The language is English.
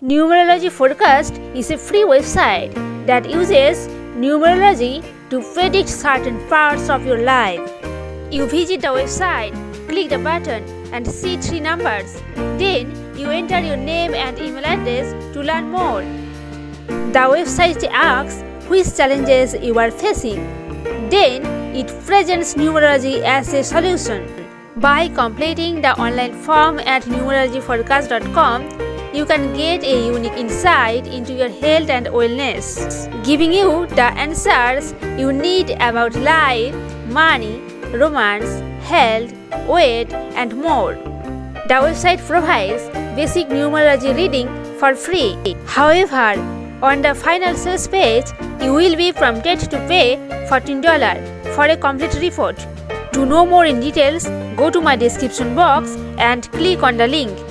Numerology Forecast is a free website that uses numerology to predict certain parts of your life. You visit the website, click the button, and see three numbers. Then you enter your name and email address to learn more. The website asks which challenges you are facing. Then it presents numerology as a solution. By completing the online form at numerologyforecast.com, you can get a unique insight into your health and wellness, giving you the answers you need about life, money, romance, health, weight, and more. The website provides basic numerology reading for free. However, on the final sales page, you will be prompted to pay $14 for a complete report. To know more in details, go to my description box and click on the link.